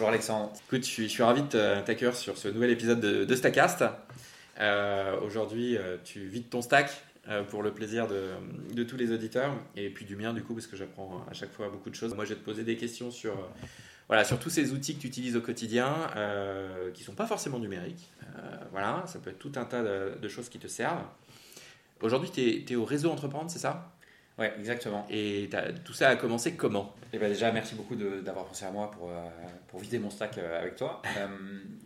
Bonjour Alexandre. Écoute, je suis, je suis ravi de t'accueillir sur ce nouvel épisode de, de Stackcast. Euh, Aujourd'hui, euh, tu vides ton stack euh, pour le plaisir de, de, tous les auditeurs et puis du mien du coup parce que j'apprends à chaque fois beaucoup de choses. Moi, je vais te poser des questions sur, voilà, sur tous ces outils que tu utilises au quotidien qui ne sont pas forcément numériques. voilà, ça peut être tout un tas de choses qui te servent. Aujourd'hui, tu es, au réseau Entreprendre, c'est ça? Oui, exactement. Et tout ça a commencé comment? Eh ben déjà, merci beaucoup d'avoir pensé à moi pour, euh, pour vider mon stack euh, avec toi. euh,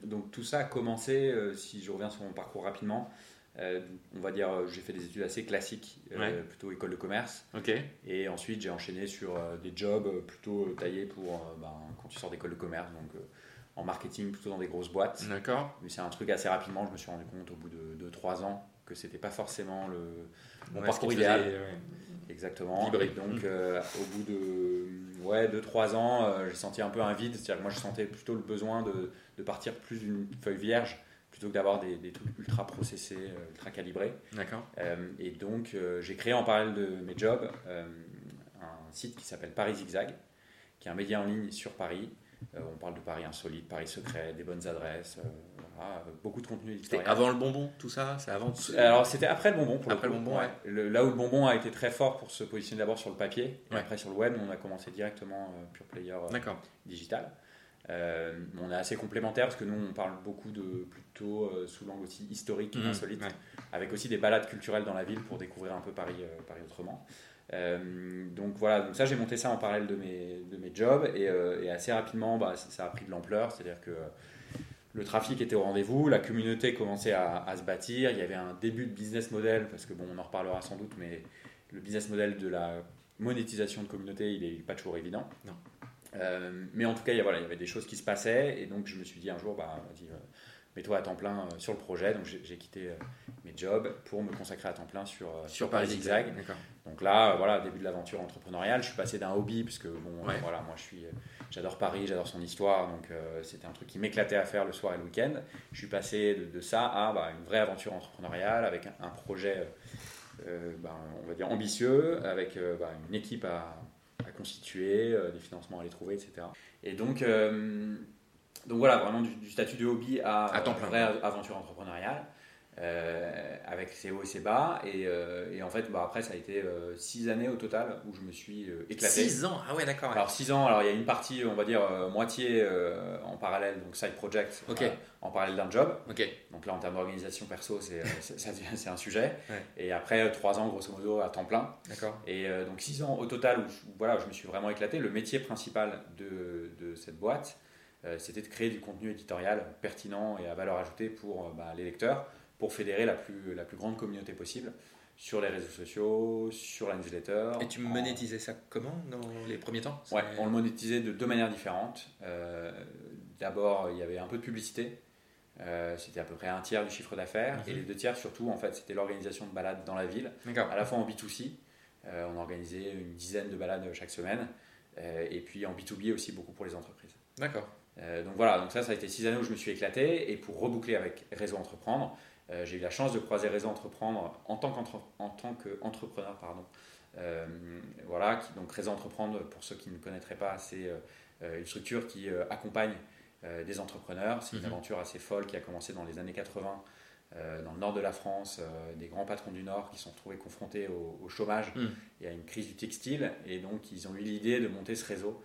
donc tout ça a commencé, euh, si je reviens sur mon parcours rapidement, euh, on va dire, euh, j'ai fait des études assez classiques, euh, Ouais. plutôt école de commerce. Ok. Et ensuite, j'ai enchaîné sur euh, des jobs plutôt taillés pour euh, ben, quand tu sors d'école de commerce, donc euh, en marketing, plutôt dans des grosses boîtes. D'accord. Mais c'est un truc assez rapidement, je me suis rendu compte au bout de 2-3 ans que c'était pas forcément le, mon Ouais, parcours idéal. faisait, ouais. Exactement. Et donc, euh, au bout de ouais, 2-3 ans, euh, j'ai senti un peu un vide. C'est-à-dire que moi, je sentais plutôt le besoin de, de partir plus d'une feuille vierge plutôt que d'avoir des, des trucs ultra processés, euh, ultra calibrés. D'accord. Euh, et donc, euh, j'ai créé en parallèle de mes jobs euh, un site qui s'appelle Paris Zigzag, qui est un média en ligne sur Paris. Euh, on parle de Paris insolite, Paris secret, des bonnes adresses, euh, voilà, euh, beaucoup de contenu C'était avant le bonbon, tout ça C'est avant Alors c'était après le bonbon. Pour Après coup. le bonbon, ouais. Le- là où le bonbon a été très fort pour se positionner d'abord sur le papier, et Ouais. après sur le web, on a commencé directement pure player digital. Euh, on est assez complémentaires parce que nous on parle beaucoup de plutôt euh, sous l'angle aussi historique et Mhm, insolite, ouais. avec aussi des balades culturelles dans la ville pour découvrir un peu Paris, euh, Paris autrement. Euh, donc voilà, donc ça j'ai monté ça en parallèle de mes, de mes jobs et, euh, et assez rapidement bah, ça, ça a pris de l'ampleur, c'est-à-dire que le trafic était au rendez-vous, la communauté commençait à, à se bâtir, il y avait un début de business model, parce que bon on en reparlera sans doute, mais le business model de la monétisation de communauté il n'est pas toujours évident. Non. Euh, mais en tout cas il y, a, voilà, il y avait des choses qui se passaient et donc je me suis dit un jour bah, vas-y, euh, mets-toi à temps plein euh, sur le projet, donc j'ai quitté euh, mes jobs pour me consacrer à temps plein sur, euh, Sur Paris Zigzag. Donc là, voilà, début de l'aventure entrepreneuriale. Je suis passé d'un hobby, puisque bon, Ouais. voilà, moi je suis, j'adore Paris, j'adore son histoire, donc euh, c'était un truc qui m'éclatait à faire le soir et le week-end. Je suis passé de, de ça à bah, une vraie aventure entrepreneuriale avec un, un projet, euh, ben, on va dire ambitieux, avec euh, bah, une équipe à, à constituer, des financements à les trouver, etc. Et donc, donc voilà, vraiment du, du statut de hobby à, À temps plein. vraie aventure entrepreneuriale. euh, avec ses hauts et ses bas et, euh, et en fait bah, après ça a été euh, six années au total où je me suis éclaté 6 ans? Ah ouais, d'accord. ouais. alors 6 ans, alors il y a une partie, on va dire moitié en parallèle, donc side project, Ok. en parallèle d'un job. Ok. Donc là en termes d'organisation perso, c'est un sujet. Ouais. Et après 3 ans grosso modo à temps plein. D'accord. Et donc 6 ans au total où, je- voilà, je me suis vraiment éclaté. Le métier principal de, de cette boîte, c'était de créer du contenu éditorial pertinent et à valeur ajoutée pour euh, bah, les lecteurs, pour fédérer la plus, la plus grande communauté possible sur les réseaux sociaux, sur la newsletter. Et tu en- monétisais ça comment dans les premiers temps? Ouais, C'est- on le monétisait de deux manières différentes. Euh, D'abord, il y avait un peu de publicité. Euh, c'était à peu près un tiers du chiffre d'affaires. Mhm. Et les deux tiers, surtout, en fait, c'était l'organisation de balades dans la ville, à la fois en B2C. euh, on organisait une dizaine de balades chaque semaine. euh, et puis en B2B aussi, beaucoup pour les entreprises. D'accord. Euh, donc voilà, donc ça, ça a été six années où je me suis éclaté. Et pour reboucler avec Réseau Entreprendre, euh, j'ai eu la chance de croiser Réseau Entreprendre en tant qu'entre- en tant qu'entrepreneur. Pardon. Euh, voilà, qui, donc Réseau Entreprendre, pour ceux qui ne connaîtraient pas, c'est une structure qui accompagne des entrepreneurs. C'est une Mhm. aventure assez folle qui a commencé dans les années 80 euh, dans le nord de la France, des grands patrons du Nord qui se sont retrouvés confrontés au, au chômage Mhm. et à une crise du textile. Et donc, ils ont eu l'idée de monter ce réseau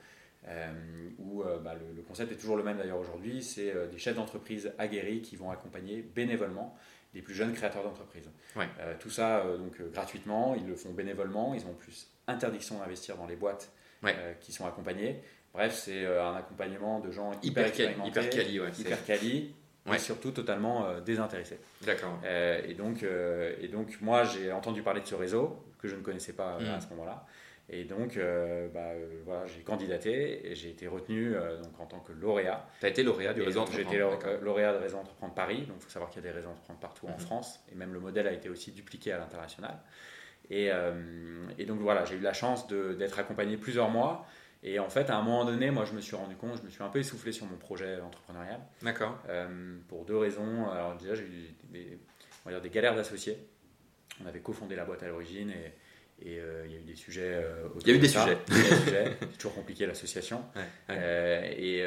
où euh, bah, le, le concept est toujours le même d'ailleurs aujourd'hui. C'est euh, des chefs d'entreprise aguerris qui vont accompagner bénévolement des plus jeunes créateurs d'entreprise. Ouais. Euh, tout ça euh, donc euh, gratuitement, ils le font bénévolement, ils ont plus interdiction d'investir dans les boîtes Ouais. euh, qui sont accompagnées. Bref, c'est euh, un accompagnement de gens hyper, Hyper, expérimentés, hyper quali, ouais. hyper surtout totalement euh, désintéressés. D'accord. Euh, et, donc, euh, et donc, moi, j'ai entendu parler de ce réseau que je ne connaissais pas euh, Mm. à ce moment-là. Et donc, euh, bah, euh, voilà, j'ai candidaté et j'ai été retenu euh, donc, en tant que lauréat. Tu as été lauréat du réseau J'ai été lau- lauréat de Réseau Entreprendre Paris. Donc, il faut savoir qu'il y a des réseaux Entreprendre partout en Mhm. France. Et même le modèle a été aussi dupliqué à l'international. Et, et donc, voilà, j'ai eu la chance d'être accompagné plusieurs mois. Et en fait, à un moment donné, moi, je me suis rendu compte, je me suis un peu essoufflé sur mon projet entrepreneurial. D'accord. Pour deux raisons. Alors déjà, j'ai eu des, on va dire des galères d'associés. On avait cofondé la boîte à l'origine et, Et il y a eu des sujets. il y a eu des sujets. C'est toujours compliqué l'association. et,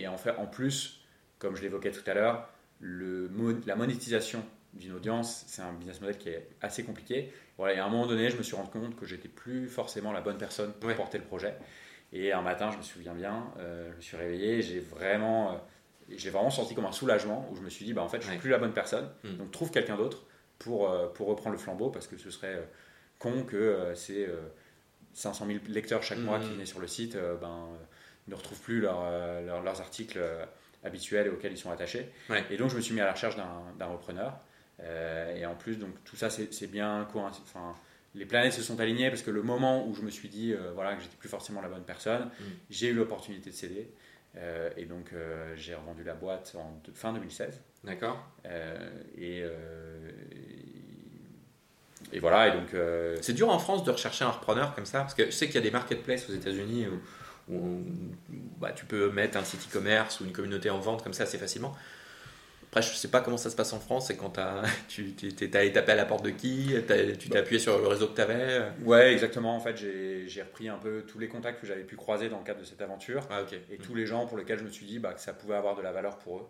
et, en fait, en plus, comme je l'évoquais tout à l'heure, la monétisation d'une audience, c'est un business model qui est assez compliqué. Voilà, et à un moment donné, je me suis rendu compte que j'étais plus forcément la bonne personne pour porter le projet. Et un matin, je me souviens bien, euh, je me suis réveillé, j'ai vraiment, euh, j'ai vraiment senti comme un soulagement où je me suis dit, bah, en fait, je ne suis plus la bonne personne, hmm. donc trouve quelqu'un d'autre pour, euh, pour reprendre le flambeau parce que ce serait con que c'est 500 000 lecteurs chaque mois qui hmm. venaient sur le site ben, ne retrouvent plus leurs articles habituels auxquels ils sont attachés. Et donc, je me suis mis à la recherche d'un repreneur. Euh, et en plus, donc tout ça, c'est bien enfin, les planètes se sont alignées parce que le moment où je me suis dit euh, voilà, que j'étais plus forcément la bonne personne, mm. j'ai eu l'opportunité de céder. Euh, et donc j'ai revendu la boîte en fin 2016. D'accord. et, et voilà. Et donc c'est dur en France de rechercher un repreneur comme ça parce que je sais qu'il y a des marketplaces aux États-Unis où, où bah, tu peux mettre un site e-commerce ou une communauté en vente comme ça assez facilement. Après, je sais pas comment ça se passe en France, c'est quand as, tu t'es allé taper à la porte de qui Tu t'es appuyé sur le réseau que tu avais Ouais, exactement. En fait, j'ai repris un peu tous les contacts que j'avais pu croiser dans le cadre de cette aventure ah, et tous les gens pour lesquels je me suis dit bah, que ça pouvait avoir de la valeur pour eux,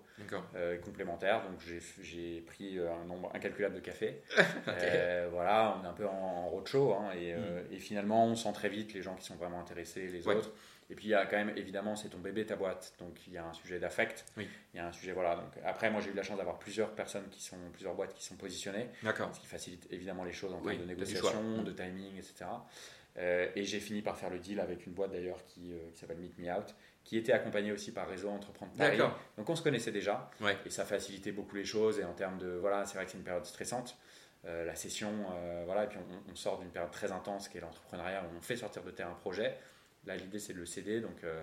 euh, complémentaire. Donc, j'ai pris euh, un nombre incalculable de cafés. euh, voilà, on est un peu en, roadshow hein, et, euh, mm. et, finalement, on sent très vite les gens qui sont vraiment intéressés, les autres. Et puis il y a quand même, évidemment, c'est ton bébé, ta boîte. Donc il y a un sujet d'affect. Il y a un sujet, voilà. Donc, après, moi j'ai eu la chance d'avoir plusieurs personnes qui sont, plusieurs boîtes qui sont positionnées. D'accord. Ce qui facilite évidemment les choses en termes de négociation, de timing, etc. Euh, et j'ai fini par faire le deal avec une boîte d'ailleurs qui, euh, qui s'appelle Meet Me Out, qui était accompagnée aussi par Réseau Entreprendre Paris. Donc on se connaissait déjà. Et ça facilitait beaucoup les choses. Et en termes de, voilà, c'est vrai que c'est une période stressante. Euh, la session, voilà, et puis on, on sort d'une période très intense qui est l'entrepreneuriat, où on fait sortir de terre un projet. Là, l'idée, c'est de le céder. Donc, euh,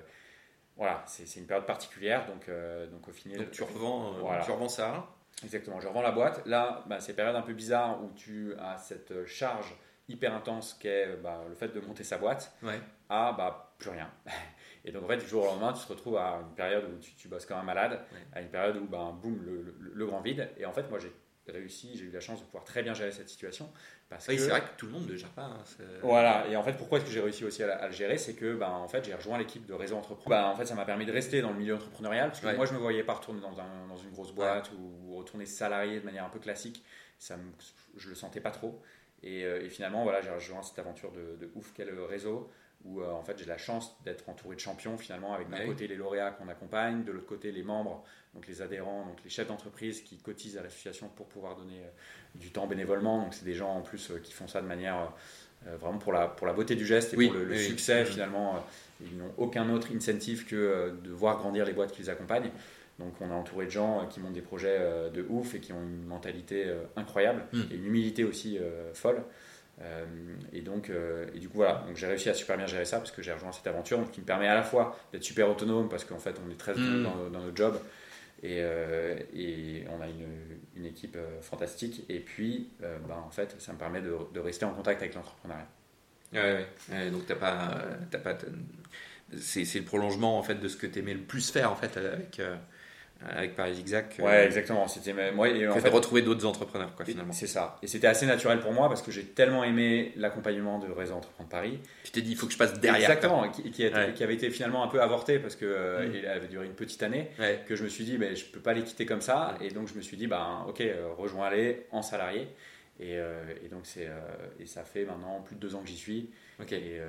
voilà, c'est une période particulière. Donc, euh, donc au final. Donc, tu revends, euh, tu revends ça Exactement, je revends la boîte. Là, bah, c'est une période un peu bizarre où tu as cette charge hyper intense qu'est bah, le fait de monter sa boîte ouais. à bah, plus rien. Et donc, en fait, du jour au lendemain, tu te retrouves à une période où tu, tu bosses comme un malade, à une période où, bah, boum, le, le, grand vide. Et en fait, moi, j'ai réussi, j'ai eu la chance de pouvoir très bien gérer cette situation. Parce oui, c'est vrai que tout le monde ne gère pas. Hein, voilà, et en fait, pourquoi est-ce que j'ai réussi aussi à, le gérer C'est que ben, en fait, j'ai rejoint l'équipe de Réseau Entrepreneur. Ben, en fait, ça m'a permis de rester dans le milieu entrepreneurial, parce que moi, je me voyais pas retourner dans, un, dans une grosse boîte ou retourner salarié de manière un peu classique. Ça me, je le sentais pas trop. Et, euh, et finalement, voilà, j'ai rejoint cette aventure de, de ouf qu'est le réseau où euh, en fait j'ai la chance d'être entouré de champions finalement avec d'un côté les lauréats qu'on accompagne, de l'autre côté les membres, donc les adhérents, donc les chefs d'entreprise qui cotisent à l'association pour pouvoir donner euh, du temps bénévolement. Donc c'est des gens en plus qui font ça de manière vraiment pour la, pour la beauté du geste et pour le, succès finalement. ils n'ont aucun autre incentive que de voir grandir les boîtes qu'ils accompagnent. Donc on est entouré de gens qui montent des projets de ouf et qui ont une mentalité incroyable hmm. et une humilité aussi folle. Euh, et donc, euh, et du coup, voilà, donc j'ai réussi à super bien gérer ça parce que j'ai rejoint cette aventure donc, qui me permet à la fois d'être super autonome parce qu'en fait, on est très autonome mm. dans, notre job et, euh, et on a une, une équipe fantastique. Et puis, ben, en fait, ça me permet de, de rester en contact avec l'entrepreneuriat. Ouais, ouais. donc, t'as pas, pas c'est, c'est le prolongement en fait de ce que tu aimais le plus faire en fait avec avec Paris Zigzag. Ouais, exactement. C'était moi et en fait, retrouver d'autres entrepreneurs quoi finalement. C'est ça. Et c'était assez naturel pour moi parce que j'ai tellement aimé l'accompagnement de Réseau Entreprendre Paris. Tu t'es dit il faut que je passe derrière. Exactement. Qui, qui, avait été finalement un peu avorté parce que euh, mm. avait duré une petite année. Que je me suis dit mais je peux pas les quitter comme ça et donc je me suis dit bah ok euh, rejoins-les en salarié. Et, euh, et, donc c'est et ça fait maintenant plus de deux ans que j'y suis. Et,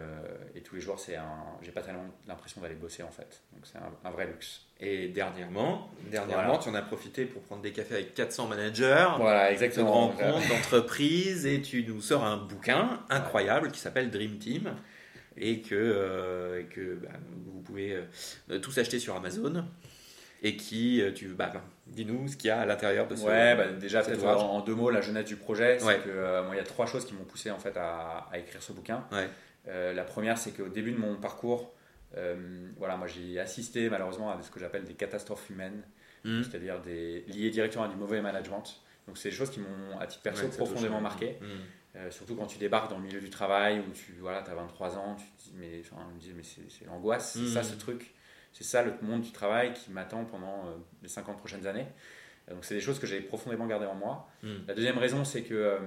et, tous les jours c'est un j'ai pas tellement l'impression d'aller bosser en fait. Donc c'est un, un vrai luxe. Et dernièrement, dernièrement tu en as profité pour prendre des cafés avec 400 managers, voilà, exactement. de comptes, d'entreprises, et tu nous sors un bouquin incroyable qui s'appelle Dream Team, et que, euh, que bah, vous pouvez euh, tous acheter sur Amazon, et qui, euh, tu, bah, bah, dis-nous ce qu'il y a à l'intérieur de ce Ouais, bah, déjà peut-être en, deux mots, la jeunesse du projet, c'est que moi il y a trois choses qui m'ont poussé en fait à, à écrire ce bouquin. la première, c'est qu'au début de mon parcours, euh, voilà, moi j'ai assisté malheureusement à ce que j'appelle des catastrophes humaines, mmh. c'est-à-dire des liées directement à du mauvais management. Donc c'est des choses qui m'ont à titre perso profondément marqué. Mmh. Euh, surtout quand tu débarques dans le milieu du travail où tu voilà, as 23 ans, tu te dis mais, enfin, mais c'est l'angoisse, c'est ça mmh. ce truc, c'est ça le monde du travail qui m'attend pendant euh, les 50 prochaines années. donc c'est des choses que j'ai profondément gardées en moi. La deuxième raison c'est que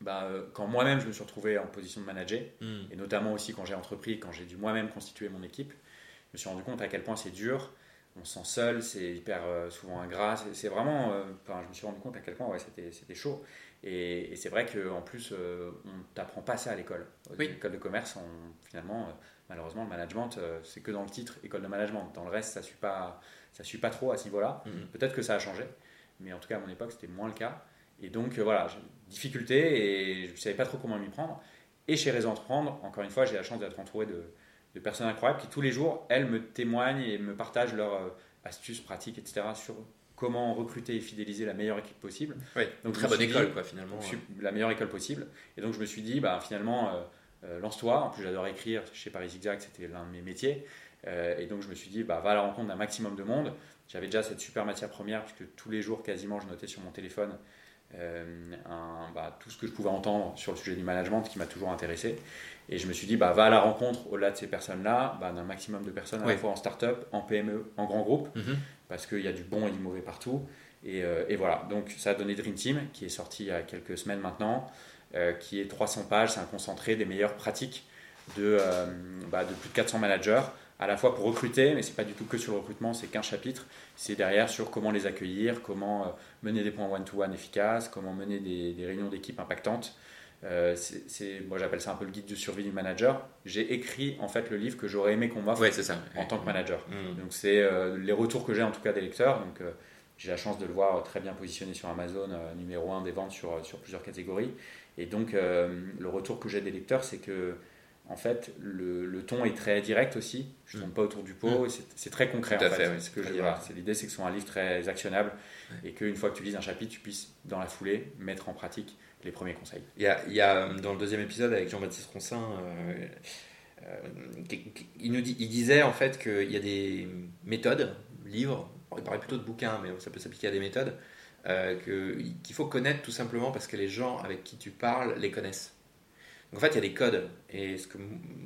bah, euh, quand moi-même je me suis retrouvé en position de manager, Hmm. et notamment aussi quand j'ai entrepris, quand j'ai dû moi-même constituer mon équipe, je me suis rendu compte à quel point c'est dur, on se sent seul, c'est hyper euh, souvent ingrat, c'est- c'est vraiment, euh, enfin, je me suis rendu compte à quel point ouais, c'était c'était chaud. Et, et c'est vrai qu'en plus, euh, on t'apprend pas ça à l'école. À Oui. l'école de commerce, on, finalement, euh, malheureusement, le management, euh, c'est que dans le titre, école de management. Dans le reste, ça ne suit, pas- ça suit pas trop à ce niveau-là. Mhm. Peut-être que ça a changé, mais en tout cas, à mon époque, c'était moins le cas. Et donc, euh, voilà, difficulté et je ne savais pas trop comment m'y prendre. Et chez Réseau Entreprendre, encore une fois, j'ai la chance d'être entouré de, de personnes incroyables qui, tous les jours, elles me témoignent et me partagent leurs euh, astuces, pratiques, etc. sur comment recruter et fidéliser la meilleure équipe possible. Oui, Donc, très bonne école, dit- quoi, finalement. la meilleure école possible. Et donc je me suis dit, bah, finalement, euh, lance-toi. En plus, j'adore écrire. Chez Paris Zigzag, c'était l'un de mes métiers. Euh, et donc je me suis dit, bah, va à la rencontre d'un maximum de monde. J'avais déjà cette super matière première, puisque tous les jours, quasiment, je notais sur mon téléphone euh, un- bah, tout ce que je pouvais entendre sur le sujet du management qui m'a toujours intéressé. Et je me suis dit, bah, va à la rencontre, au-delà de ces personnes-là, bah, d'un maximum de personnes, à la fois en start-up, en PME, en grand groupe Mhm. parce qu'il y a du bon et du mauvais partout. Et, euh, et voilà, donc ça a donné Dream Team, qui est sorti il y a quelques semaines maintenant, euh, qui est 300 pages, c'est un concentré des meilleures pratiques de, euh, bah, de plus de 400 managers, à la fois pour recruter, mais c'est pas du tout que sur le recrutement, c'est qu'un chapitre, c'est derrière sur comment les accueillir, comment euh, mener des points one-to-one efficaces, comment mener des, des réunions d'équipe impactantes. Euh, c'est, moi j'appelle ça un peu le guide de survie du manager. J'ai écrit en fait le livre que j'aurais aimé qu'on m'offre Ouais, en tant que manager. Mhm. Donc c'est euh, les retours que j'ai en tout cas des lecteurs. Donc euh, j'ai la chance de le voir très bien positionné sur Amazon, euh, numéro 1 des ventes sur, euh, sur plusieurs catégories. Et donc euh, le retour que j'ai des lecteurs, c'est que en fait le, le ton est très direct aussi. Je ne Mm. tourne pas autour du pot. et C'est, très concret en fait. fait, oui. Ce que l'idée, c'est que ce soit un livre très actionnable et qu'une fois que tu lises un chapitre, tu puisses dans la foulée mettre en pratique les premiers conseils. Il y a, il y a, euh, dans le deuxième épisode avec Jean-Baptiste Roncin, euh, euh, qui- qui- il, nous dit, il disait en fait qu'il y a des méthodes, livres, il parlait plutôt de bouquins, mais ça peut s'appliquer à des méthodes, euh, qu'il faut connaître tout simplement parce que les gens avec qui tu parles les connaissent. Donc, en fait, il y a des codes. Et ce que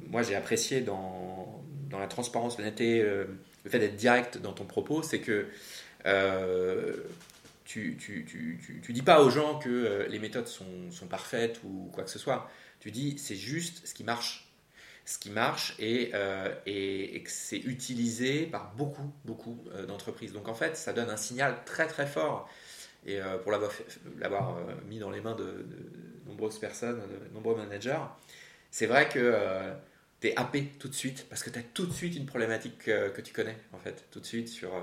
moi j'ai apprécié dans, dans la transparence, l'honnêteté, euh, le fait d'être direct dans ton propos, c'est que euh, tu, tu, tu, tu, dis pas aux gens que euh, les méthodes sont, sont parfaites ou quoi que ce soit. Tu dis c'est juste ce qui marche. Ce qui marche et, et, que c'est utilisé par beaucoup, beaucoup d'entreprises. Donc en fait, ça donne un signal très très fort. Et euh, pour l'avoir euh, mis dans les mains de, de nombreuses personnes, de nombreux managers, c'est vrai que tu es happé tout de suite parce que tu as tout de suite une problématique euh, que tu connais en fait, tout de suite sur, euh,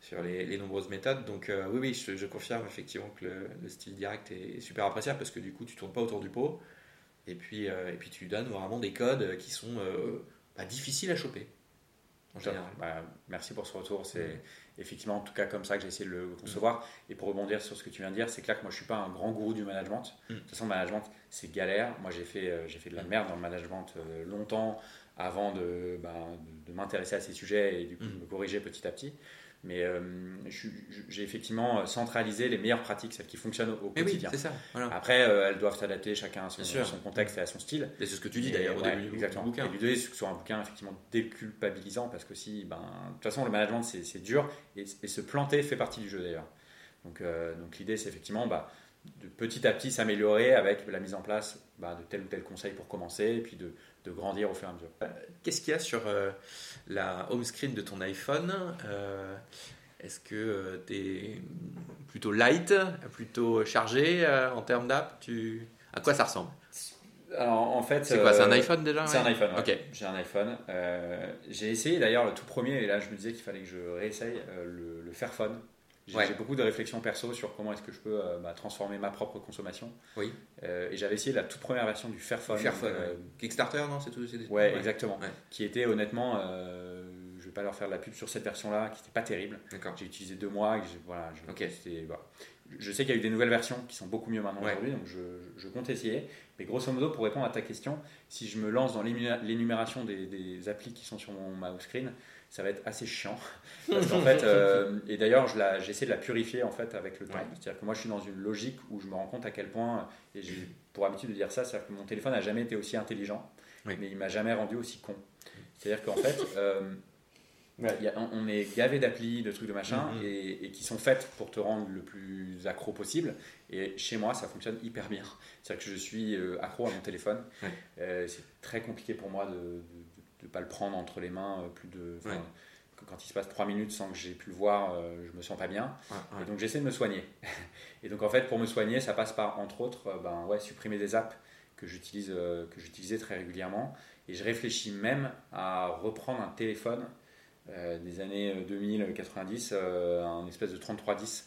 sur les, les nombreuses méthodes. Donc euh, oui, oui, je, je confirme effectivement que le, le style direct est super appréciable parce que du coup, tu tournes pas autour du pot et puis, euh, et puis tu donnes vraiment des codes qui sont euh, bah, difficiles à choper en général. Bah, merci pour ce retour. C'est effectivement en tout cas comme ça que j'ai essayé de le concevoir. Et pour rebondir sur ce que tu viens de dire, c'est clair que moi je suis pas un grand gourou du management. Mm. De toute façon, le management c'est galère. Moi j'ai fait, euh, j'ai fait de la Mm. merde dans le management euh, longtemps avant de, bah, de, de m'intéresser à ces sujets et du coup de Mm. me corriger petit à petit. Mais euh, j'ai effectivement centralisé les meilleures pratiques, celles qui fonctionnent au, oui, quotidien. c'est ça. Voilà. Après, euh, elles doivent s'adapter chacun à son, contexte et à son style. Et c'est ce que tu dis d'ailleurs au ouais, début du exactement. bouquin. Et l'idée, c'est que ce soit un bouquin effectivement déculpabilisant parce que si, ben, de toute façon, le management c'est c'est dur et, et se planter fait partie du jeu d'ailleurs. Donc, euh, donc l'idée, c'est effectivement bah, de petit à petit s'améliorer avec la mise en place bah, de tel ou tel conseil pour commencer et puis de, de grandir au fur et à mesure. Qu'est-ce qu'il y a sur euh, la home screen de ton iPhone Euh, Est-ce que tu es plutôt light, plutôt chargé euh, en termes d'app tu... À quoi ça ressemble? Alors en fait, C'est quoi C'est un euh, iPhone déjà C'est ouais? un iPhone. ouais. Ok. J'ai un iPhone. Euh, j'ai essayé d'ailleurs le tout premier et là je me disais qu'il fallait que je réessaye euh, le, le Fairphone. J'ai Ouais. beaucoup de réflexions perso sur comment est-ce que je peux euh, bah, transformer ma propre consommation. Oui. Euh, et j'avais essayé la toute première version du Fairphone. Fairphone, euh, ouais. Kickstarter, non C'est tout des- ouais, exactement. Ouais. Qui était honnêtement, je vais pas leur faire de la pub sur cette version-là, qui n'était pas terrible. D'accord. J'ai utilisé deux mois. Et voilà, je, Ok. c'était- voilà. Je sais qu'il y a eu des nouvelles versions qui sont beaucoup mieux maintenant Ouais. aujourd'hui, donc je, je compte essayer. Mais grosso modo, pour répondre à ta question, si je me lance dans l'énumération des, des applis qui sont sur mon ma home screen, ça va être assez chiant. Parce qu'en fait, euh, et d'ailleurs, j'essaie de la purifier en fait avec le temps. Ouais. C'est-à-dire que moi, je suis dans une logique où je me rends compte à quel point, et j'ai pour habitude de dire ça, c'est-à-dire que mon téléphone n'a jamais été aussi intelligent, Oui. mais il m'a jamais rendu aussi con. C'est-à-dire qu'en fait, euh, on est gavé d'applis, de trucs de machin, mm-hmm. et, qui sont faites pour te rendre le plus accro possible. Et chez moi, ça fonctionne hyper bien. C'est-à-dire que je suis euh, accro à mon téléphone. Euh, c'est très compliqué pour moi de ne pas le prendre entre les mains plus de. Quand il se passe trois minutes sans que j'ai pu le voir, je me sens pas bien. Et donc j'essaie de me soigner. et donc en fait, pour me soigner, ça passe par, entre autres, ben, ouais, supprimer des apps que j'utilise que j'utilisais très régulièrement et je réfléchis même à reprendre un téléphone euh, des années 2000-90, euh, un espèce de 3310.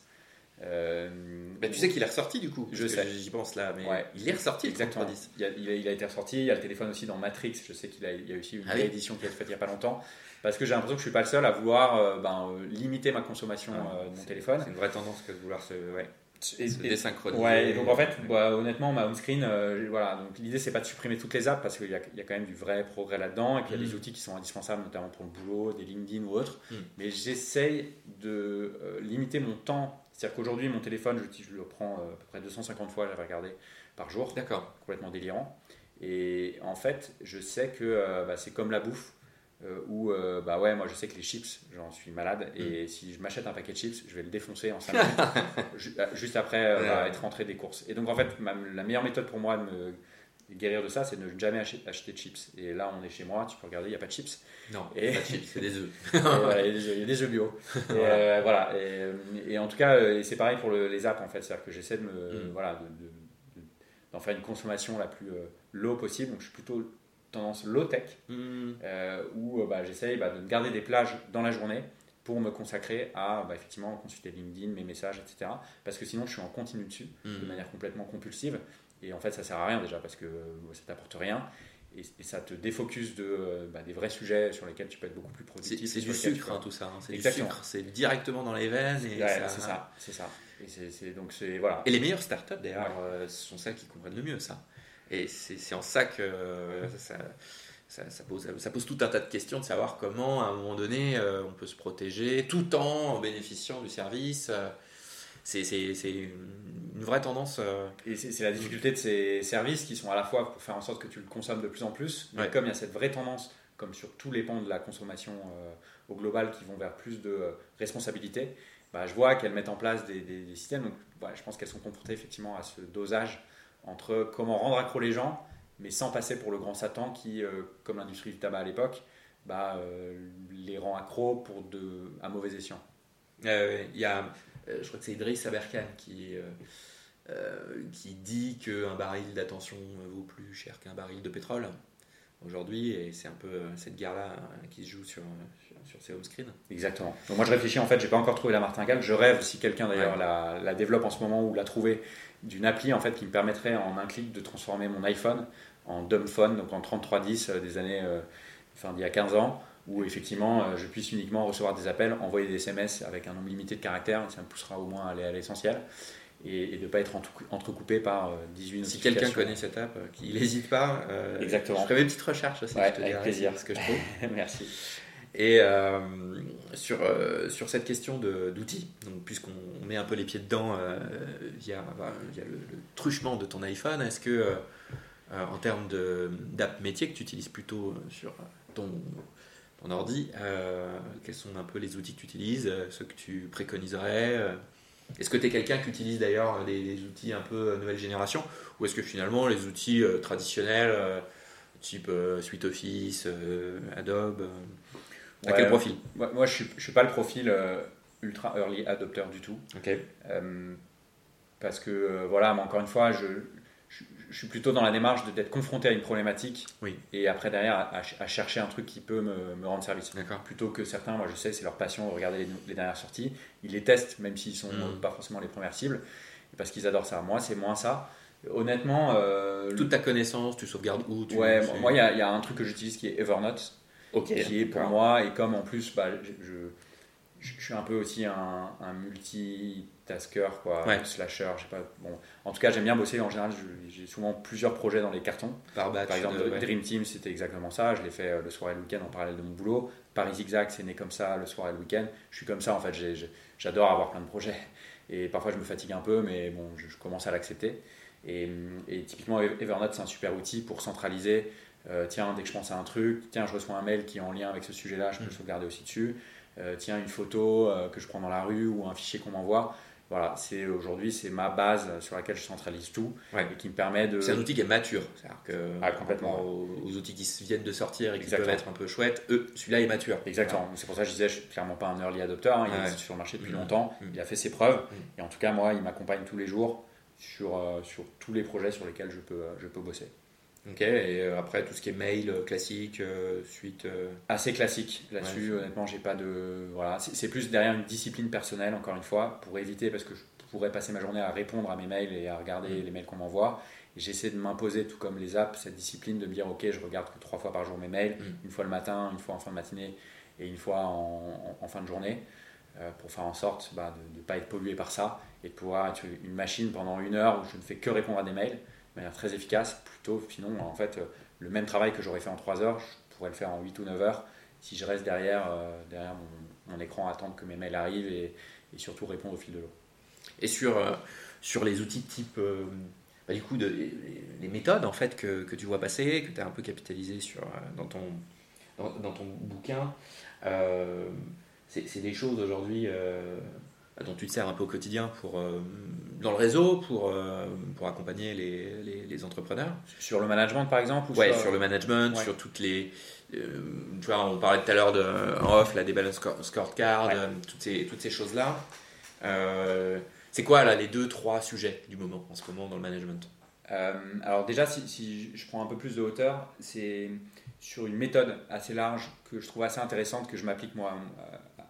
Euh, bah, tu sais qu'il est ressorti du coup. Je sais. J'y pense là, mais il est ressorti. Exactement. Il a, il, a, été ressorti. Il y a le téléphone aussi dans Matrix. Je sais qu'il a, il y a aussi une ah réédition qui a été faite il n'y a pas longtemps. Parce que j'ai l'impression que je suis pas le seul à vouloir ben, limiter ma consommation ah, de mon téléphone. C'est une vraie tendance que de vouloir se. Ouais et, Ouais, donc en fait, bah, honnêtement, ma home screen, euh, voilà, donc l'idée c'est pas de supprimer toutes les apps parce qu'il y, y, a quand même du vrai progrès là-dedans et puis il y a des mm. outils qui sont indispensables, notamment pour le boulot, des LinkedIn ou autres. Mm. Mais j'essaye de euh, limiter mon temps. C'est-à-dire qu'aujourd'hui, mon téléphone, je, je le prends euh, à peu près 250 fois, j'avais regardé, par jour. D'accord. Complètement délirant. Et en fait, je sais que bah, c'est comme la bouffe euh, où euh, bah ouais moi je sais que les chips j'en suis malade et mm. si je m'achète un paquet de chips je vais le défoncer en 5 minutes. Euh, juste après être rentré des courses. Et donc en fait la meilleure méthode pour moi de me guérir de ça c'est de ne jamais acheter, de chips. Et là on est chez moi tu peux regarder il n'y a pas de chips. Non et... pas de chips c'est des œufs. Il y a des œufs bio. Et, voilà, et, en tout cas c'est pareil pour les apps en fait. C'est à dire que j'essaie de me mm. voilà d'en faire une consommation la plus low possible. Donc je suis plutôt tendance low-tech, hmm. euh, où euh, bah, j'essaye bah, de garder des plages dans la journée pour me consacrer à bah, effectivement consulter LinkedIn, mes messages, etc. Parce que sinon je suis en continu dessus, de hmm. manière complètement compulsive. Et en fait ça sert à rien déjà parce que ça t'apporte rien. Et, ça te défocus de, bah, des vrais sujets sur lesquels tu peux être beaucoup plus productif. C'est du sucre hein, tout ça, hein. c'est du sucre, c'est directement dans les veines. c'est ça, c'est ça. Et, donc voilà. et les meilleures startups d'ailleurs, euh, ce sont celles qui comprennent le mieux ça. Et c'est en ça que euh, ça, ça, pose, ça, pose, tout un tas de questions de savoir comment, à un moment donné, euh, on peut se protéger tout en bénéficiant du service. c'est une vraie tendance. Euh, Et c'est la difficulté de ces services qui sont à la fois pour faire en sorte que tu le consommes de plus en plus, mais comme il y a cette vraie tendance, comme sur tous les pans de la consommation au global, qui vont vers plus de responsabilité, bah, je vois qu'elles mettent en place des, des, systèmes. Donc, je pense qu'elles sont confrontées effectivement à ce dosage entre comment rendre accro les gens, mais sans passer pour le grand Satan qui, euh, comme l'industrie du tabac à l'époque, bah, euh, les rend accros pour de, à mauvais escient. Euh, il y a, je crois que c'est Idriss Aberkan qui, qui dit qu'un baril d'attention vaut plus cher qu'un baril de pétrole aujourd'hui, et c'est un peu cette guerre-là qui se joue sur, sur, ces home screens. Exactement. Donc moi je réfléchis, en fait, j'ai pas encore trouvé la martingale, je rêve, si quelqu'un d'ailleurs la, la, développe en ce moment ou l'a trouvé, d'une appli en fait qui me permettrait en un clic de transformer mon iPhone en dumb phone, donc en 3310 euh, des années, euh, enfin d'il y a 15 ans, où effectivement euh, je puisse uniquement recevoir des appels, envoyer des SMS avec un nombre limité de caractères, ça me poussera au moins à aller à l'essentiel. Et, de ne pas être entrecoupé par 18 Si quelqu'un connaît cette app, qu'il n'hésite pas. Exactement. Je ferai mes petites recherches aussi. avec plaisir. Ce que je trouve. Merci. Et euh, sur, euh, sur cette question d'outils, puisqu'on met un peu les pieds dedans euh, via, via le, truchement de ton iPhone, est-ce que en termes d'app métier que tu utilises plutôt sur ton, ton ordi, quels sont un peu les outils que tu utilises, ceux que tu préconiserais Est-ce que tu es quelqu'un qui utilise d'ailleurs des, outils un peu nouvelle génération Ou est-ce que finalement les outils traditionnels, type Suite Office, Adobe à quel profil Moi, je ne suis, pas le profil euh, ultra early adopter du tout. Euh, parce que, euh, voilà, mais encore une fois, je, je, suis plutôt dans la démarche d'être confronté à une problématique oui. et après, derrière, à, chercher un truc qui peut me, me rendre service. Plutôt que certains, moi je sais, c'est leur passion de regarder les, dernières sorties. Ils les testent, même s'ils ne sont mm. pas forcément les premières cibles, parce qu'ils adorent ça. Moi, c'est moins ça. Honnêtement. Toute ta connaissance, tu sauvegardes où tu, Ouais, moi, il y, y, a un truc que j'utilise qui est Evernote qui est pour moi, et comme en plus, bah, je, je, suis un peu aussi un, un multitasker, quoi, slasher, je sais pas. Bon, en tout cas, j'aime bien bosser. En général, j'ai souvent plusieurs projets dans les cartons. Par, exemple, Dream Team, c'était exactement ça. Je l'ai fait euh, le soir et le week-end en parallèle de mon boulot. Paris Zigzag, c'est né comme ça, le soir et le week-end. Je suis comme ça, en fait. J'adore avoir plein de projets. Et parfois, je me fatigue un peu, mais bon, je, commence à l'accepter. Et, et, typiquement, Evernote, c'est un super outil pour centraliser Euh, tiens, dès que je pense à un truc, tiens, je reçois un mail qui est en lien avec ce sujet-là, je peux le sauvegarder aussi dessus. Euh, tiens, une photo euh, que je prends dans la rue ou un fichier qu'on m'envoie. Voilà, c'est aujourd'hui c'est ma base sur laquelle je centralise tout Ouais. et qui me permet de. C'est un outil qui est mature. C'est-à-dire que Ah, complètement. Aux, aux outils qui viennent de sortir et qui Exactement. peuvent être un peu chouettes, eux, celui-là est mature. Exactement. C'est pour ça que je disais, je suis clairement pas un early adopter. hein. Il Ouais. existe sur le marché depuis Mhm. longtemps. Mhm. Il a fait ses preuves. Et en tout cas, moi, il m'accompagne tous les jours sur, sur tous les projets sur lesquels je peux, je peux bosser. Ok, et euh, après tout ce qui est mail euh, classique, euh, suite. Assez classique là-dessus. Ouais. Honnêtement, j'ai pas de. Voilà. C'est plus derrière une discipline personnelle, encore une fois, pour éviter, parce que je pourrais passer ma journée à répondre à mes mails et à regarder Mhm. les mails qu'on m'envoie. J'essaie de m'imposer, tout comme les apps, cette discipline de me dire, ok, je regarde que trois fois par jour mes mails, Mhm. une fois le matin, une fois en fin de matinée et une fois en, en- en fin de journée, pour faire en sorte bah, de ne pas être pollué par ça et de pouvoir être une machine pendant une heure où je ne fais que répondre à des mails de manière très efficace. Plutôt, sinon, en fait, euh, le même travail que j'aurais fait en 3 heures, je pourrais le faire en 8 ou 9 heures si je reste derrière, euh, derrière mon, écran à attendre que mes mails arrivent et, surtout répondre au fil de l'eau. Et sur, euh, sur les outils type. bah, du coup, les, méthodes en fait que, que tu vois passer, que tu as un peu capitalisé sur, dans, ton, dans, ton bouquin, c'est des choses aujourd'hui dont tu te sers un peu au quotidien pour, euh, dans le réseau pour, euh, pour accompagner les, les, les entrepreneurs. Sur le management, par exemple ou Ouais, sur le management, Ouais. sur toutes les. euh, tu vois, on parlait tout à l'heure de, en off, là, des balance score- scorecard, Ouais. euh, toutes ces, toutes ces choses-là. C'est quoi, là, les deux, trois sujets du moment, en ce moment, dans le management? Alors déjà, si, si je prends un peu plus de hauteur, c'est sur une méthode assez large que je trouve assez intéressante, que je m'applique moi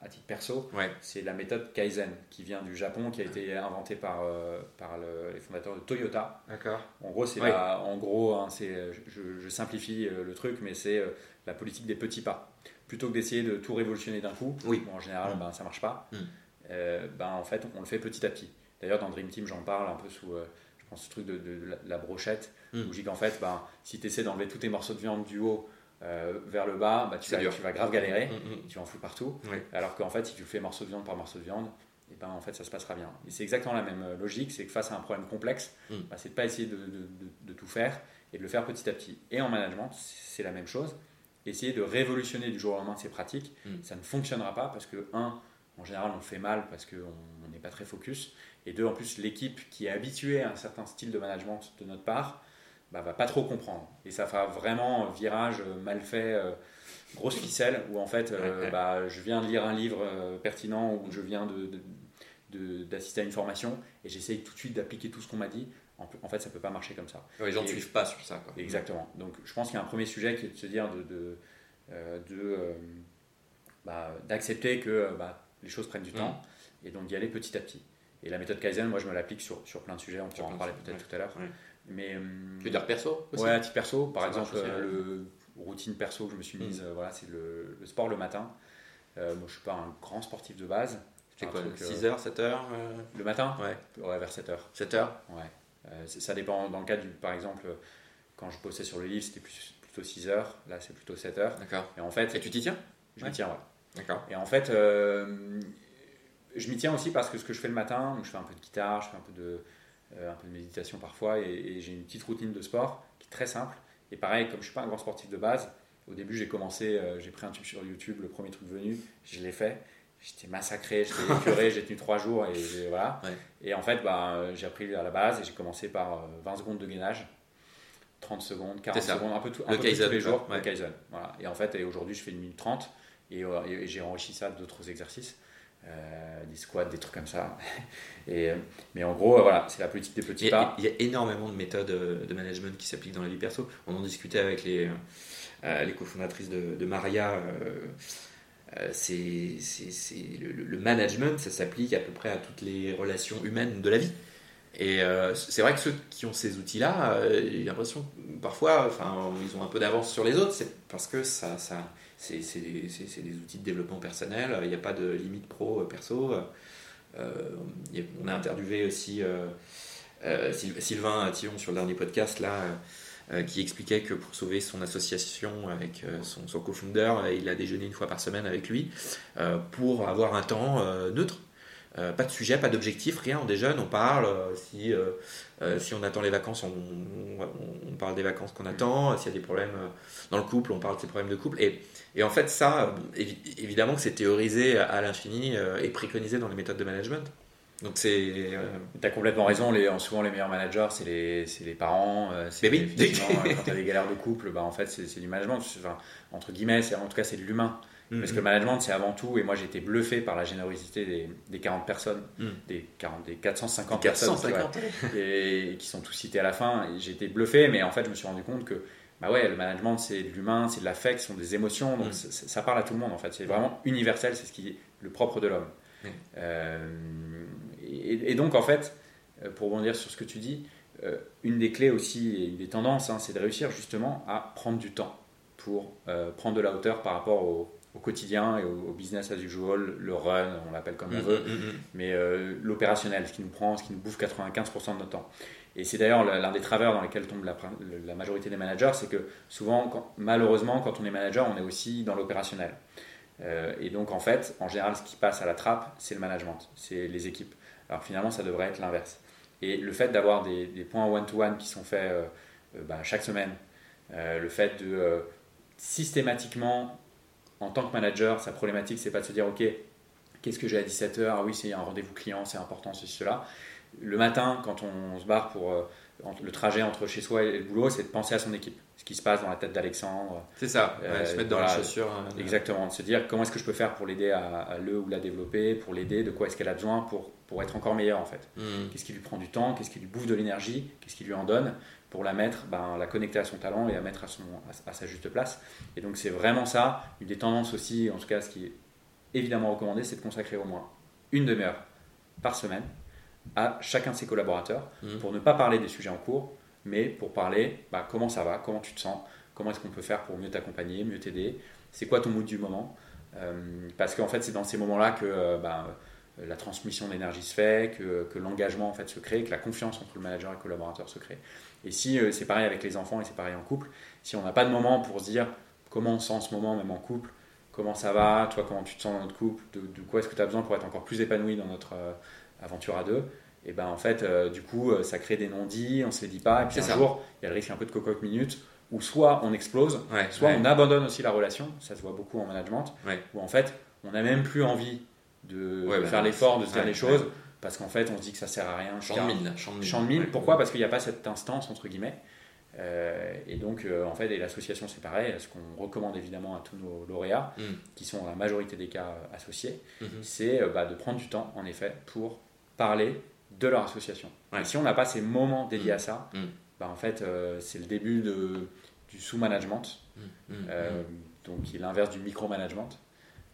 à, titre perso. Ouais. C'est la méthode Kaizen, qui vient du Japon, qui a été inventée par, euh, par le- les fondateurs de Toyota. D'accord. En gros, c'est Ouais. la- en gros, hein, c'est, je, je simplifie euh, le truc, mais c'est euh, la politique des petits pas. Plutôt que d'essayer de tout révolutionner d'un coup, Oui. bon, en général, Mm. ben, ça marche pas. Mm. Euh, ben, en fait, on le fait petit à petit. D'ailleurs, dans Dream Team, j'en parle un peu sous, euh, je pense, ce truc de, de la, la brochette, Mm. où je dis qu'en fait, ben, si tu essaies d'enlever tous tes morceaux de viande du haut euh, vers le bas, ben, tu, vas, tu grave galérer, Mm, mm. tu vas en fous partout. Oui. Alors qu'en fait, si tu le fais morceau de viande par morceau de viande, et ben, en fait, ça se passera bien. Et c'est exactement la même euh, logique, c'est que face à un problème complexe, Mm. bah, c'est de pas essayer de, de- de- de tout faire et de le faire petit à petit. Et en management, c'est la même chose. Essayer de révolutionner du jour au lendemain ces pratiques, Mm. ça ne fonctionnera pas parce que, un, en général, on fait mal parce qu'on on n'est pas très focus. Et deux, en plus, l'équipe qui est habituée à un certain style de management de notre part, bah, va pas trop comprendre. Et ça fera vraiment virage euh, mal fait, euh, grosse ficelle, où en fait, euh, bah, je viens de lire un livre euh, pertinent ou je viens de- de- de- d'assister à une formation et j'essaye tout de suite d'appliquer tout ce qu'on m'a dit. En, en fait, ça peut pas marcher comme ça. Les gens ne suivent pas sur ça. Quoi. Exactement. Donc, je pense qu'il y a un premier sujet qui est de se dire de, bah, d'accepter que les choses prennent du Mm. temps et donc d'y aller petit à petit. Et la méthode Kaizen, moi, je me l'applique sur, sur plein de sujets. On pourra en parler peut-être ouais. tout à l'heure. Ouais. Mais Tu veux dire perso aussi ouais, à titre perso, par Ça exemple, euh, le routine perso que je me suis Mm. mise, euh, voilà, c'est le, le sport le matin. Euh, moi, je suis pas un grand sportif de base. C'est quoi truc, euh, 6h, 7h Le matin? Ouais. Ouais, vers 7h. 7h Ouais. Ça dépend. Dans le cas du, par exemple, quand je bossais sur le livre, c'était plus, plutôt 6 heures. Là, c'est plutôt 7 heures. D'accord. Et en fait, Et tu t'y tiens? Je ouais. m'y tiens, ouais. D'accord. Et en fait, je m'y tiens aussi parce que ce que je fais le matin, donc je fais un peu de guitare, je fais un peu de, un peu de méditation parfois, et, et j'ai une petite routine de sport qui est très simple. Et pareil, comme je suis pas un grand sportif de base, au début j'ai commencé, euh, j'ai pris un tube sur YouTube, le premier truc venu, je l'ai fait. J'étais massacré, j'étais écœuré, j'ai tenu 3 jours et voilà. Ouais. Et en fait, bah, euh, j'ai appris à la base et j'ai commencé par euh, 20 secondes de gainage, 30 secondes, 40 C'est ça. secondes, un peu, tout, un Le peu Kaizen, tous les jours, Ouais. le Kaizen. Voilà. Et en fait, aujourd'hui, je fais une minute 30 et, euh, et- et j'ai enrichi ça d'autres exercices, euh, des squats, des trucs comme ça. Et, euh, mais en gros, euh, voilà, c'est la politique des petits Il y, a, pas. il y a énormément de méthodes de management qui s'appliquent dans la vie perso. On en discutait avec les, euh, les cofondatrices de, de Maria. euh, c'est- le, le management, ça s'applique à peu près à toutes les relations humaines de la vie. Et euh, c'est vrai que ceux qui ont ces outils-là, euh, j'ai l'impression parfois, enfin, ils ont un peu d'avance sur les autres, c'est parce que ça, ça, c'est, des, outils de développement personnel, il n'y a pas de limite pro, euh, perso. On a interviewé aussi Syl- Sylvain Tillon sur le dernier podcast là, qui expliquait que pour sauver son association avec son, son co-founder, il a déjeuné une fois par semaine avec lui pour avoir un temps euh, pas de sujet, pas d'objectif, rien. On déjeune, on parle. si, si on attend les vacances, on, on, parle des vacances qu'on attend. S'il y a des problèmes dans le couple, on parle de ces problèmes de couple. Et, et en fait, ça, évidemment que c'est théorisé à l'infini et préconisé dans les méthodes de management. Donc c'est. Euh, tu as complètement raison. Les, souvent, les meilleurs managers, c'est les, les, parents. Euh, c'est oui. Euh, quand tu as des galères de couple, bah, en fait, c'est du management. Enfin, entre guillemets, en tout cas, c'est de l'humain. Mm, Parce que le mm. management, c'est avant tout, et moi j'ai été bluffé par la générosité des, des 40 personnes, mm. des, 40, des 450, personnes et, qui sont tous cités à la fin. J'ai été bluffé, mais en fait, je me suis rendu compte que bah ouais, le management, c'est de l'humain, c'est de l'affect, ce sont des émotions, donc ça, parle à tout le monde en fait. C'est vraiment universel, c'est ce qui est le propre de l'homme. Euh, et, donc, en fait, euh, pour rebondir sur ce que tu dis, euh, une des clés aussi et une des tendances, hein, c'est de réussir justement à prendre du temps pour euh, prendre de la hauteur par rapport au, quotidien et au, business as usual, le run, on l'appelle comme on mmh, veut, mmh, mmh. mais l'opérationnel, ce qui nous prend, ce qui nous bouffe 95% de notre temps. Et c'est d'ailleurs l'un des travers dans lesquels tombe la, majorité des managers, c'est que souvent, malheureusement, quand on est manager, on est aussi dans l'opérationnel. et donc, en fait, en général, ce qui passe à la trappe, c'est le management, c'est les équipes. Alors finalement, ça devrait être l'inverse. Et le fait d'avoir des, points one-to-one qui sont faits euh, euh, bah, chaque semaine, euh, le fait de systématiquement, en tant que manager, sa problématique, c'est pas de se dire, OK, qu'est-ce que j'ai à 17h Ah oui, c'est un rendez-vous client, c'est important, ceci, cela. Le matin, quand on se barre pour le trajet entre chez soi et le boulot, c'est de penser à son équipe, ce qui se passe dans la tête d'Alexandre. C'est ça, se mettre dans la chaussure. exactement, de se dire comment est-ce que je peux faire pour l'aider à, à, le ou la développer, pour l'aider, de quoi est-ce qu'elle a besoin pour pour être encore meilleur en fait. Hmm. Qu'est-ce qui lui prend du temps, qu'est-ce qui lui bouffe de l'énergie, qu'est-ce qui lui en donne? Pour la mettre, ben, la connecter à son talent et à mettre à, son, à, sa juste place. Et donc c'est vraiment ça, une des tendances aussi, en tout cas ce qui est évidemment recommandé, c'est de consacrer au moins une demi-heure par semaine à chacun de ses collaborateurs hmm. pour ne pas parler des sujets en cours, mais pour parler bah, comment ça va, comment tu te sens, comment est-ce qu'on peut faire pour mieux t'accompagner, mieux t'aider, c'est quoi ton mood du moment. Euh, parce qu'en fait c'est dans ces moments-là que euh, bah, euh, la transmission d'énergie se fait, que, que l'engagement en fait se crée, que la confiance entre le manager et le collaborateur se crée. Et si euh, c'est pareil avec les enfants et c'est pareil en couple, si on n'a pas de moment pour se dire comment on sent en ce moment, même en couple, comment ça va, toi comment tu te sens dans notre couple, de, quoi est-ce que tu as besoin pour être encore plus épanoui dans notre euh, aventure à deux, et ben en fait, du coup, ça crée des non-dits, on se les dit pas, et puis un jour, il y a le risque un peu de cocotte minute, où soit on explose, soit on abandonne aussi la relation, ça se voit beaucoup en management, où en fait, on n'a même plus envie de, bah, faire l'effort de se dire les choses parce qu'en fait on se dit que ça sert à rien. Champ de mine. Champ de mine. Pourquoi? Parce qu'il n'y a pas cette instance entre guillemets. Euh, et donc euh, en fait et l'association c'est pareil. Ce qu'on recommande évidemment à tous nos lauréats, mm. qui sont dans la majorité des cas euh, associés, mm-hmm. c'est bah, de prendre du temps en effet pour parler de leur association. Et si on n'a pas ces moments dédiés mm. à ça, mm. bah, en fait c'est le début de, du sous-management, donc qui est l'inverse du micro-management.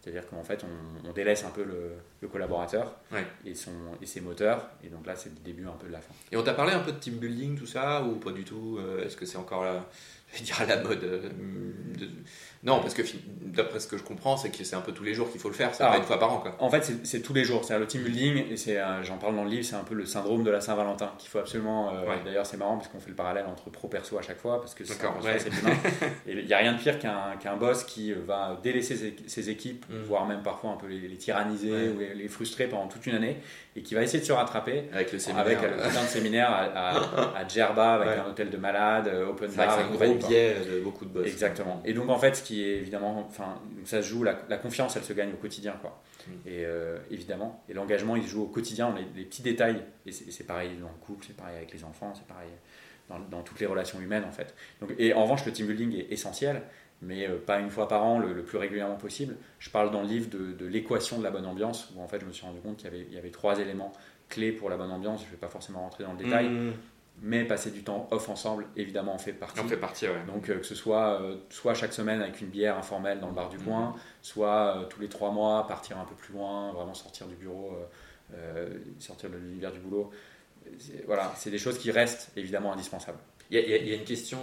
C'est-à-dire qu'en fait, on, délaisse un peu le, collaborateur et, son, et ses moteurs. Et donc là, c'est le début un peu de la fin. Et on t'a parlé un peu de team building, tout ça, ou pas du tout euh, Est-ce que c'est encore là je vais dire la mode. Euh, non, parce que d'après ce que je comprends, c'est que c'est un peu tous les jours qu'il faut le faire, ça une fois par an. Quoi. En fait, c'est tous les jours. C'est le team building, et c'est, euh, j'en parle dans le livre, c'est un peu le syndrome de la Saint-Valentin qu'il faut absolument. Euh, d'ailleurs, c'est marrant parce qu'on fait le parallèle entre pro-perso à chaque fois, parce que c'est Il n'y a rien de pire qu'un boss qui va délaisser ses, équipes, mm. voire même parfois un peu les, tyranniser ou les, frustrer pendant toute une année, et qui va essayer de se rattraper avec le séminaire, avec plein de séminaires à, à, Djerba, avec un hôtel de malade, open bar, biais de beaucoup de boss. Exactement. Et donc en fait, ce qui est évidemment, enfin, ça se joue, la, confiance, elle se gagne au quotidien, quoi. Mm. Et euh, évidemment, et l'engagement, il se joue au quotidien, les, les petits détails. Et c'est pareil dans le couple, c'est pareil avec les enfants, c'est pareil dans, dans, toutes les relations humaines, en fait. Donc, et en revanche, le team building est essentiel, mais euh, pas une fois par an, le, plus régulièrement possible. Je parle dans le livre de, de l'équation de la bonne ambiance, où en fait, je me suis rendu compte qu'il y avait, il y avait trois éléments clés pour la bonne ambiance. Je ne vais pas forcément rentrer dans le détail. Mm mais passer du temps off ensemble, évidemment, en fait partie. En fait partie, ouais. Donc, euh, que ce soit euh, soit chaque semaine avec une bière informelle dans le bar du mhm. coin, soit euh, tous les trois mois partir un peu plus loin, vraiment sortir du bureau, sortir de l'univers du boulot. Voilà, c'est des choses qui restent évidemment indispensables. Il y, y, a une question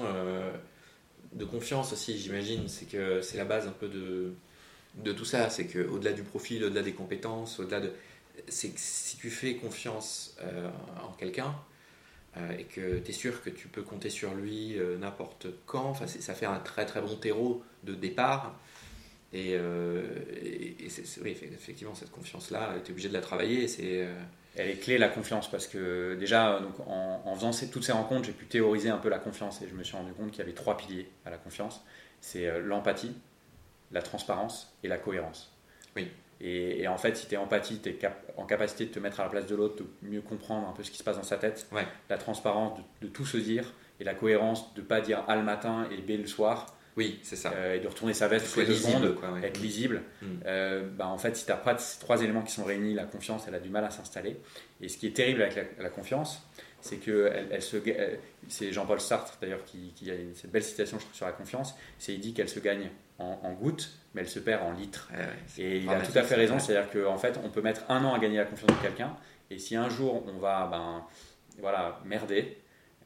de confiance aussi, j'imagine. C'est que c'est la base un peu de, de tout ça. C'est qu'au-delà du profil, au-delà des compétences, au-delà de. C'est que si tu fais confiance en quelqu'un, euh, et que tu es sûr que tu peux compter sur lui euh, n'importe quand, enfin, ça fait un très très bon terreau de départ. Et, euh, c'est, oui, effectivement, cette confiance-là, tu es obligé de la travailler. c'est, euh, Elle est clé, la confiance, parce que déjà, donc, en, faisant toutes ces rencontres, j'ai pu théoriser un peu la confiance et je me suis rendu compte qu'il y avait trois piliers à la confiance. C'est euh, l'empathie, la transparence et la cohérence. Oui. Et, en fait, si tu es empathie, tu es en capacité de te mettre à la place de l'autre, de mieux comprendre un peu ce qui se passe dans sa tête. La transparence, de, tout se dire. Et la cohérence, de ne pas dire A le matin et B le soir. Oui, c'est ça. Euh, et de retourner sa veste tous les secondes, être lisible. Mm. Euh, bah, en fait, si tu n'as pas ces trois éléments qui sont réunis, la confiance, elle a du mal à s'installer. Et ce qui est terrible avec la, confiance, c'est que elle, se, c'est Jean-Paul Sartre d'ailleurs qui, qui, a cette belle citation je trouve, sur la confiance, c'est il dit qu'elle se gagne en, gouttes, mais elle se perd en litres. et il a tout à fait raison, c'est-à-dire qu'en fait, on peut mettre un an à gagner la confiance de quelqu'un, et si un jour on va ben, voilà, merder,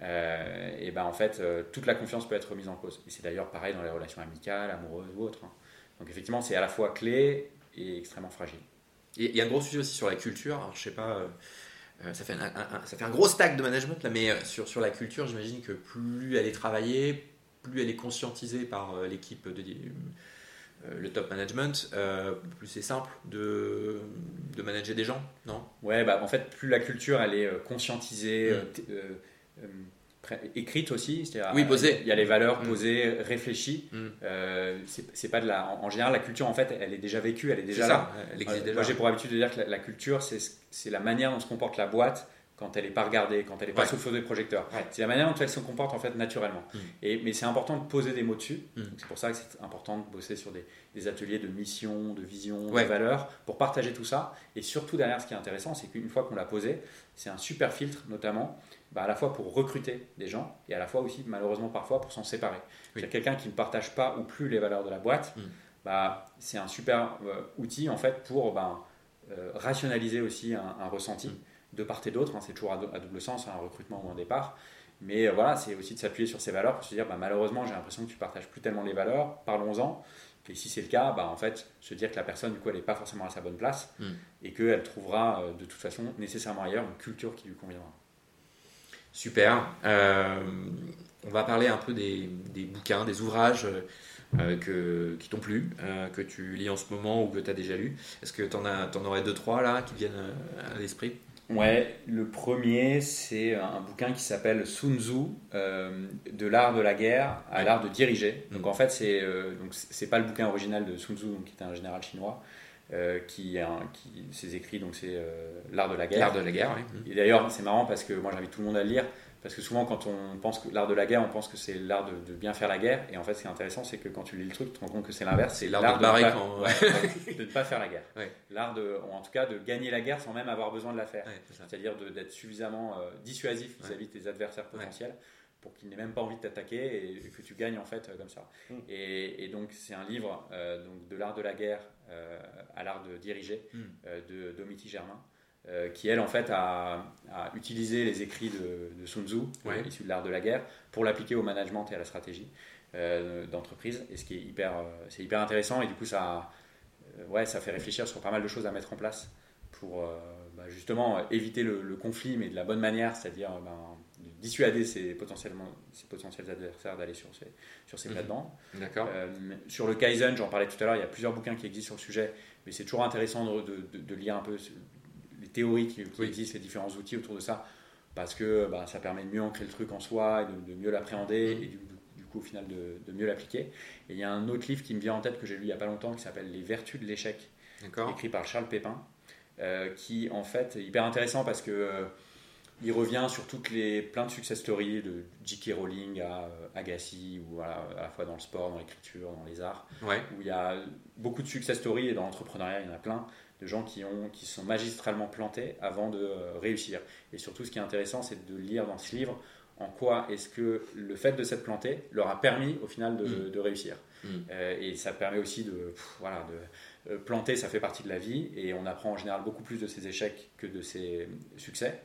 euh, et ben en fait, euh, toute la confiance peut être remise en cause. Et c'est d'ailleurs pareil dans les relations amicales, amoureuses ou autres. Hein. Donc effectivement, c'est à la fois clé et extrêmement fragile. Il y a un gros sujet aussi sur la culture. Alors, je sais pas, euh, ça, fait un, ça fait un gros stack de management là, mais sur, sur la culture, j'imagine que plus elle est travaillée, plus elle est conscientisée par l'équipe de le top management, plus c'est simple de, de, manager des gens, non? Ouais, bah, en fait, plus la culture elle est conscientisée, mm. Euh, écrite aussi, c'est-à-dire oui, posée. Il y a les valeurs mm. posées, réfléchies. Mm. Euh, c'est pas de la. En, général, la culture en fait, elle est déjà vécue, elle est déjà là. elle existe déjà. Moi, j'ai pour habitude de dire que la, culture, c'est la manière dont se comporte la boîte quand elle n'est pas regardée, quand elle n'est pas sous le feu des projecteurs. C'est la manière dont elle se comporte en fait naturellement. Mm. Et, mais c'est important de poser des mots dessus. C'est pour ça que c'est important de bosser sur des, des, ateliers de mission, de vision, de valeurs, pour partager tout ça. Et surtout derrière, ce qui est intéressant, c'est qu'une fois qu'on l'a posé, c'est un super filtre notamment bah, à la fois pour recruter des gens et à la fois aussi, malheureusement, parfois pour s'en séparer. Oui. Quelqu'un qui ne partage pas ou plus les valeurs de la boîte, mm. bah, c'est un super euh, outil en fait pour bah, euh, rationaliser aussi un, ressenti mm. De part et d'autre. Hein, c'est toujours à, double sens, un recrutement ou un départ. Mais euh, voilà, c'est aussi de s'appuyer sur ces valeurs pour se dire bah, malheureusement, j'ai l'impression que tu partages plus tellement les valeurs, parlons-en. Et si c'est le cas, bah, en fait, se dire que la personne, du coup, elle n'est pas forcément à sa bonne place mm. et qu'elle trouvera de toute façon nécessairement ailleurs une culture qui lui conviendra. Super. Euh, on va parler un peu des, bouquins, des ouvrages euh, que, qui t'ont plu, euh, que tu lis en ce moment ou que tu as déjà lu. Est-ce que tu en, en, aurais deux, trois là qui viennent à l'esprit? Ouais, le premier, c'est un bouquin qui s'appelle Sun Tzu, de l'art de la guerre à l'art de diriger. Donc en fait, c'est donc c'est pas le bouquin original de Sun Tzu, donc, qui était un général chinois. qui, qui ses écrits, donc c'est l'art de la guerre. L'art de la guerre, oui. Et d'ailleurs, c'est marrant parce que moi j'invite tout le monde à le lire parce que souvent, quand on pense que l'art de la guerre, on pense que c'est l'art de, bien faire la guerre. Et en fait, ce qui est intéressant, c'est que quand tu lis le truc, tu te rends compte que c'est l'inverse. C'est l'art de, ne pas faire la guerre. L'art de, en tout cas, de gagner la guerre sans même avoir besoin de la faire. C'est-à-dire d'être suffisamment euh, dissuasif vis-à-vis de tes adversaires potentiels pour qu'ils n'aient même pas envie de t'attaquer et, que tu gagnes en fait euh, comme ça. Mm. Et, donc, c'est un livre euh, donc, de l'art de la guerre à l'art de diriger mm. de Domiti Germain. Euh, qui elle en fait a, utilisé les écrits de, Sun Tzu, euh, issus de l'art de la guerre, pour l'appliquer au management et à la stratégie euh, d'entreprise. Et ce qui est hyper, c'est hyper intéressant et du coup ça, ouais, ça fait réfléchir sur pas mal de choses à mettre en place pour bah, justement éviter le, conflit, mais de la bonne manière, c'est-à-dire ben, dissuader ses, potentiellement, ses potentiels adversaires d'aller sur ces, sur ces mhm. plates-bandes. D'accord. sur le Kaizen, j'en parlais tout à l'heure, il y a plusieurs bouquins qui existent sur le sujet, mais c'est toujours intéressant de, de, lire un peu théorie qui, existe, les différents outils autour de ça, parce que bah, ça permet de mieux ancrer le truc en soi, et de, mieux l'appréhender, mm. et du, coup, au final, de, mieux l'appliquer. Et il y a un autre livre qui me vient en tête que j'ai lu il n'y a pas longtemps, qui s'appelle Les Vertus de l'échec, écrit par Charles Pépin, euh, qui en fait est hyper intéressant parce que euh, il revient sur toutes les plein de success stories de J.K. Rowling à euh, Agassi ou à la fois dans le sport, dans l'écriture, dans les arts, ouais. où il y a beaucoup de success stories et dans l'entrepreneuriat il y en a plein de gens qui, ont, qui sont magistralement plantés avant de euh, réussir. Et surtout, ce qui est intéressant, c'est de lire dans ce livre en quoi est-ce que le fait de s'être planté leur a permis au final de, mm. réussir. Mm. Euh, et ça permet aussi de, voilà, de euh, planter, ça fait partie de la vie, et on apprend en général beaucoup plus de ses échecs que de ses succès.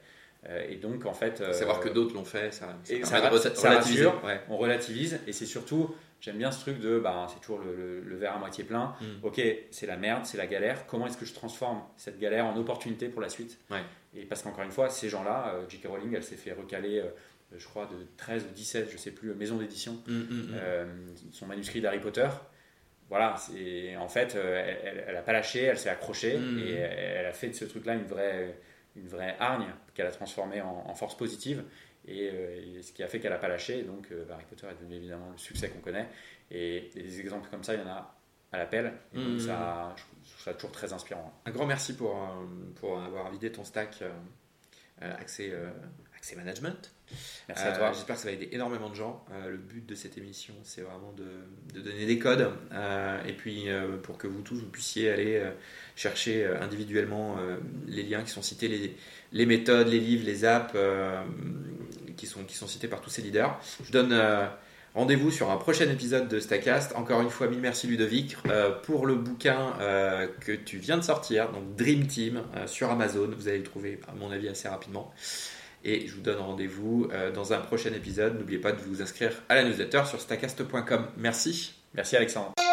et donc, en fait. Savoir que d'autres l'ont fait, ça, ça, on relativise, et c'est surtout J'aime bien ce truc de, bah, c'est toujours le, verre à moitié plein. Mm. Ok, c'est la merde, c'est la galère. Comment est-ce que je transforme cette galère en opportunité pour la suite? Et parce qu'encore une fois, ces gens-là, euh, J.K. Rowling, elle s'est fait recaler, euh, je crois, de 13 ou 17, je sais plus, maison d'édition, mm, mm, euh, son manuscrit d'Harry Potter. voilà, c'est en fait, elle n'a pas lâché, elle s'est accrochée et elle a fait de ce truc-là une vraie, une vraie hargne qu'elle a transformée en, en force positive. Et, euh, et ce qui a fait qu'elle n'a pas lâché. Donc, euh, Harry Potter est devenu évidemment le succès qu'on connaît. Et, et des exemples comme ça, il y en a à l'appel. Et donc, Mhm. ça, je trouve ça toujours très inspirant. Un grand merci pour, euh, pour avoir vidé ton stack accès, accès management. Merci Euh, à toi. J'espère que ça va aider énormément de gens. Euh, le but de cette émission, c'est vraiment de, de donner des codes euh, et puis euh, pour que vous tous vous puissiez aller euh, chercher euh, individuellement euh, les liens qui sont cités, les, les méthodes, les livres, les apps euh, qui, sont, qui sont cités par tous ces leaders. Je donne euh, rendez-vous sur un prochain épisode de Stacast. Encore une fois, mille merci Ludovic euh, pour le bouquin euh, que tu viens de sortir, donc Dream Team euh, sur Amazon. Vous allez le trouver, à mon avis, assez rapidement. Et je vous donne rendez-vous euh, dans un prochain épisode. N'oubliez pas de vous inscrire à la newsletter sur stacast.com. Merci. Merci Alexandre.